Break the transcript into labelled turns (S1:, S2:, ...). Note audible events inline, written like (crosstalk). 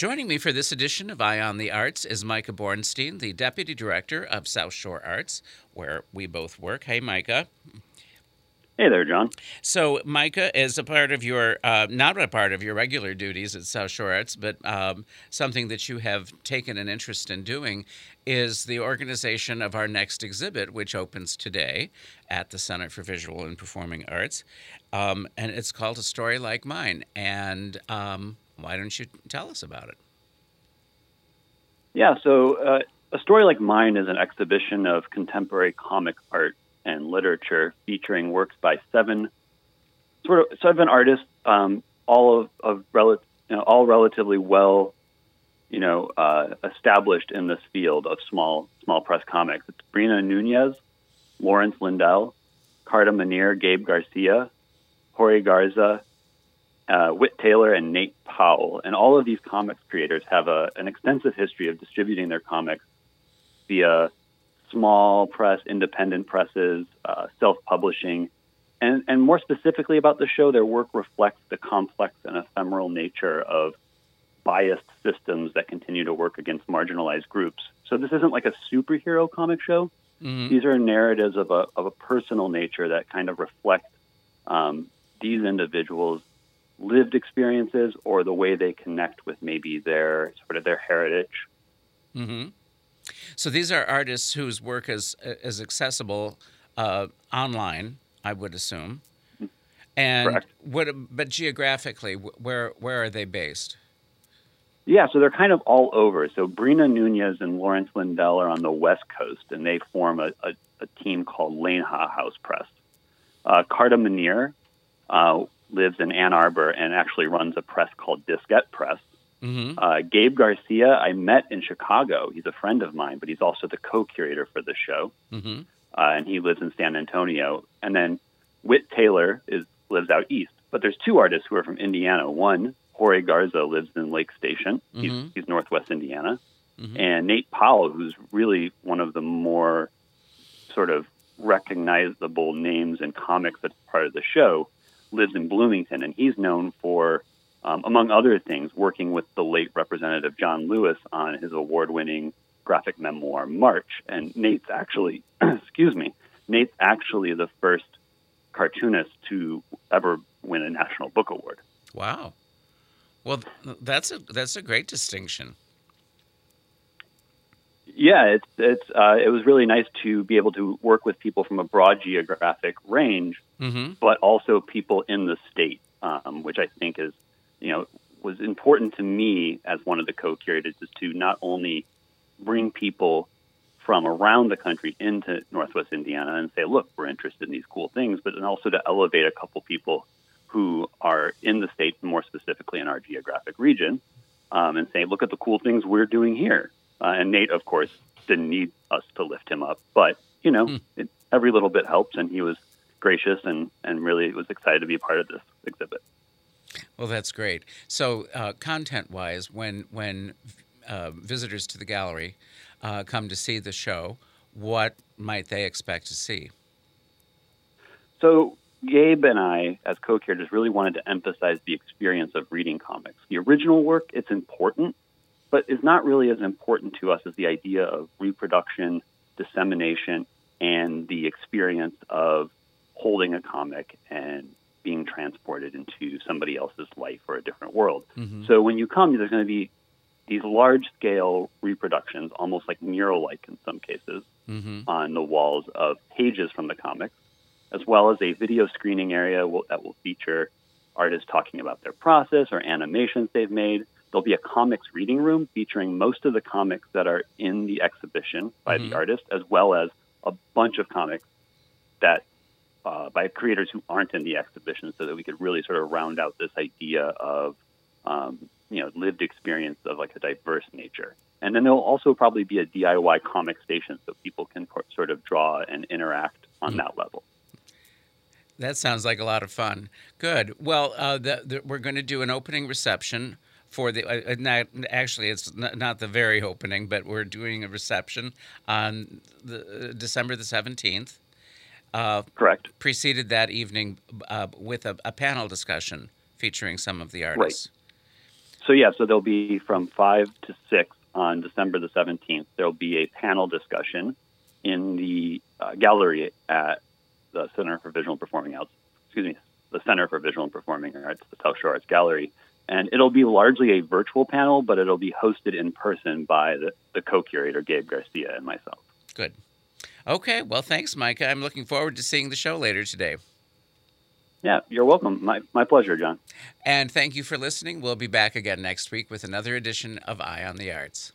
S1: Joining me for this edition of Eye on the Arts is Micah Bornstein, the Deputy Director of South Shore Arts, where we both work. Hey, Micah.
S2: Hey there, John.
S1: So, Micah, is a part of your, uh, not a part of your regular duties at South Shore Arts, but um, something that you have taken an interest in doing is the organization of our next exhibit, which opens today at the Center for Visual and Performing Arts. Um, and it's called A Story Like Mine. And um, why don't you tell us about it?
S2: Yeah, so uh, A Story Like Mine is an exhibition of contemporary comic art and literature featuring works by seven sort of seven artists, um, all of, of rel- you know, all relatively well, you know, uh, established in this field of small small press comics. It's Breena Nunez, Lawrence Lindell, Carta Monir, Gabe Garcia, Jorge Garza, uh, Whit Taylor, and Nate Powell. And all of these comics creators have a, an extensive history of distributing their comics via small press, independent presses, uh, self-publishing, and, and more specifically about the show, their work reflects the complex and ephemeral nature of biased systems that continue to work against marginalized groups. So this isn't like a superhero comic show. Mm-hmm. These are narratives of a, of a personal nature that kind of reflect um, these individuals' lived experiences or the way they connect with maybe their sort of their heritage.
S1: Mm-hmm. So these are artists whose work is is accessible uh, online, I would assume. And
S2: Correct.
S1: what, but geographically, where where are they based?
S2: Yeah, so they're kind of all over. So Breena Nunez and Lawrence Lindell are on the West Coast, and they form a, a, a team called Lane Ha House Press. Uh, Carta Monir uh, lives in Ann Arbor and actually runs a press called Diskette Press. Mm-hmm. Uh, Gabe Garcia, I met in Chicago. He's a friend of mine, but he's also the co-curator for the show, mm-hmm. uh, and he lives in San Antonio. And then Whit Taylor is lives out east. But there's two artists who are from Indiana. One, Jorge Garza, lives in Lake Station. Mm-hmm. He's, he's, Northwest Indiana. Mm-hmm. And Nate Powell, who's really one of the more sort of recognizable names in comics that's part of the show, lives in Bloomington, and he's known for um, among other things, working with the late Representative John Lewis on his award winning graphic memoir, March. And Nate's actually, (clears throat) excuse me, Nate's actually the first cartoonist to ever win a National Book Award.
S1: Wow. Well, that's a that's a great distinction.
S2: Yeah, it's it's uh, it was really nice to be able to work with people from a broad geographic range, mm-hmm. but also people in the state, um, which I think is you know, was important to me as one of the co-curators is to not only bring people from around the country into Northwest Indiana and say, look, we're interested in these cool things, but then also to elevate a couple people who are in the state, more specifically in our geographic region, um, and say, look at the cool things we're doing here. Uh, and Nate, of course, didn't need us to lift him up, but you know, mm. it, every little bit helps, and he was gracious and and really was excited to be a part of this exhibit.
S1: Well, that's great. So, uh, content-wise, when when uh, visitors to the gallery uh, come to see the show, what might they expect to see?
S2: So, Gabe and I, as co-curators, really wanted to emphasize the experience of reading comics. The original work, it's important, but is not really as important to us as the idea of reproduction, dissemination, and the experience of holding a comic and being transported into somebody else's life or a different world. Mm-hmm. So when you come, there's going to be these large scale reproductions, almost like mural like in some cases, mm-hmm. on the walls of pages from the comics, as well as a video screening area that will feature artists talking about their process or animations they've made. There'll be a comics reading room featuring most of the comics that are in the exhibition by mm-hmm. the artist, as well as a bunch of comics that uh, by creators who aren't in the exhibition, so that we could really sort of round out this idea of um, you know lived experience of like a diverse nature. And then there'll also probably be a DIY comic station, so people can sort of draw and interact on mm. that level.
S1: That sounds like a lot of fun. Good. Well, uh, the, the, we're going to do an opening reception for the uh, uh not, actually it's not, not, the very opening, but we're doing a reception on the, uh, December the seventeenth.
S2: Uh, Correct.
S1: Preceded that evening uh, with a, a, panel discussion featuring some of the artists.
S2: Right. so yeah, so there'll be from five to six on December the seventeenth. There'll be a panel discussion in the uh, gallery at the Center for Visual and Performing Arts. Excuse me, the Center for Visual and Performing Arts, the South Shore Arts Gallery, and it'll be largely a virtual panel, but it'll be hosted in person by the, the co-curator Gabe Garcia and myself.
S1: Good. Okay, well, thanks, Micah. I'm looking forward to seeing the show later today.
S2: Yeah, you're welcome. My, my pleasure, John.
S1: And thank you for listening. We'll be back again next week with another edition of Eye on the Arts.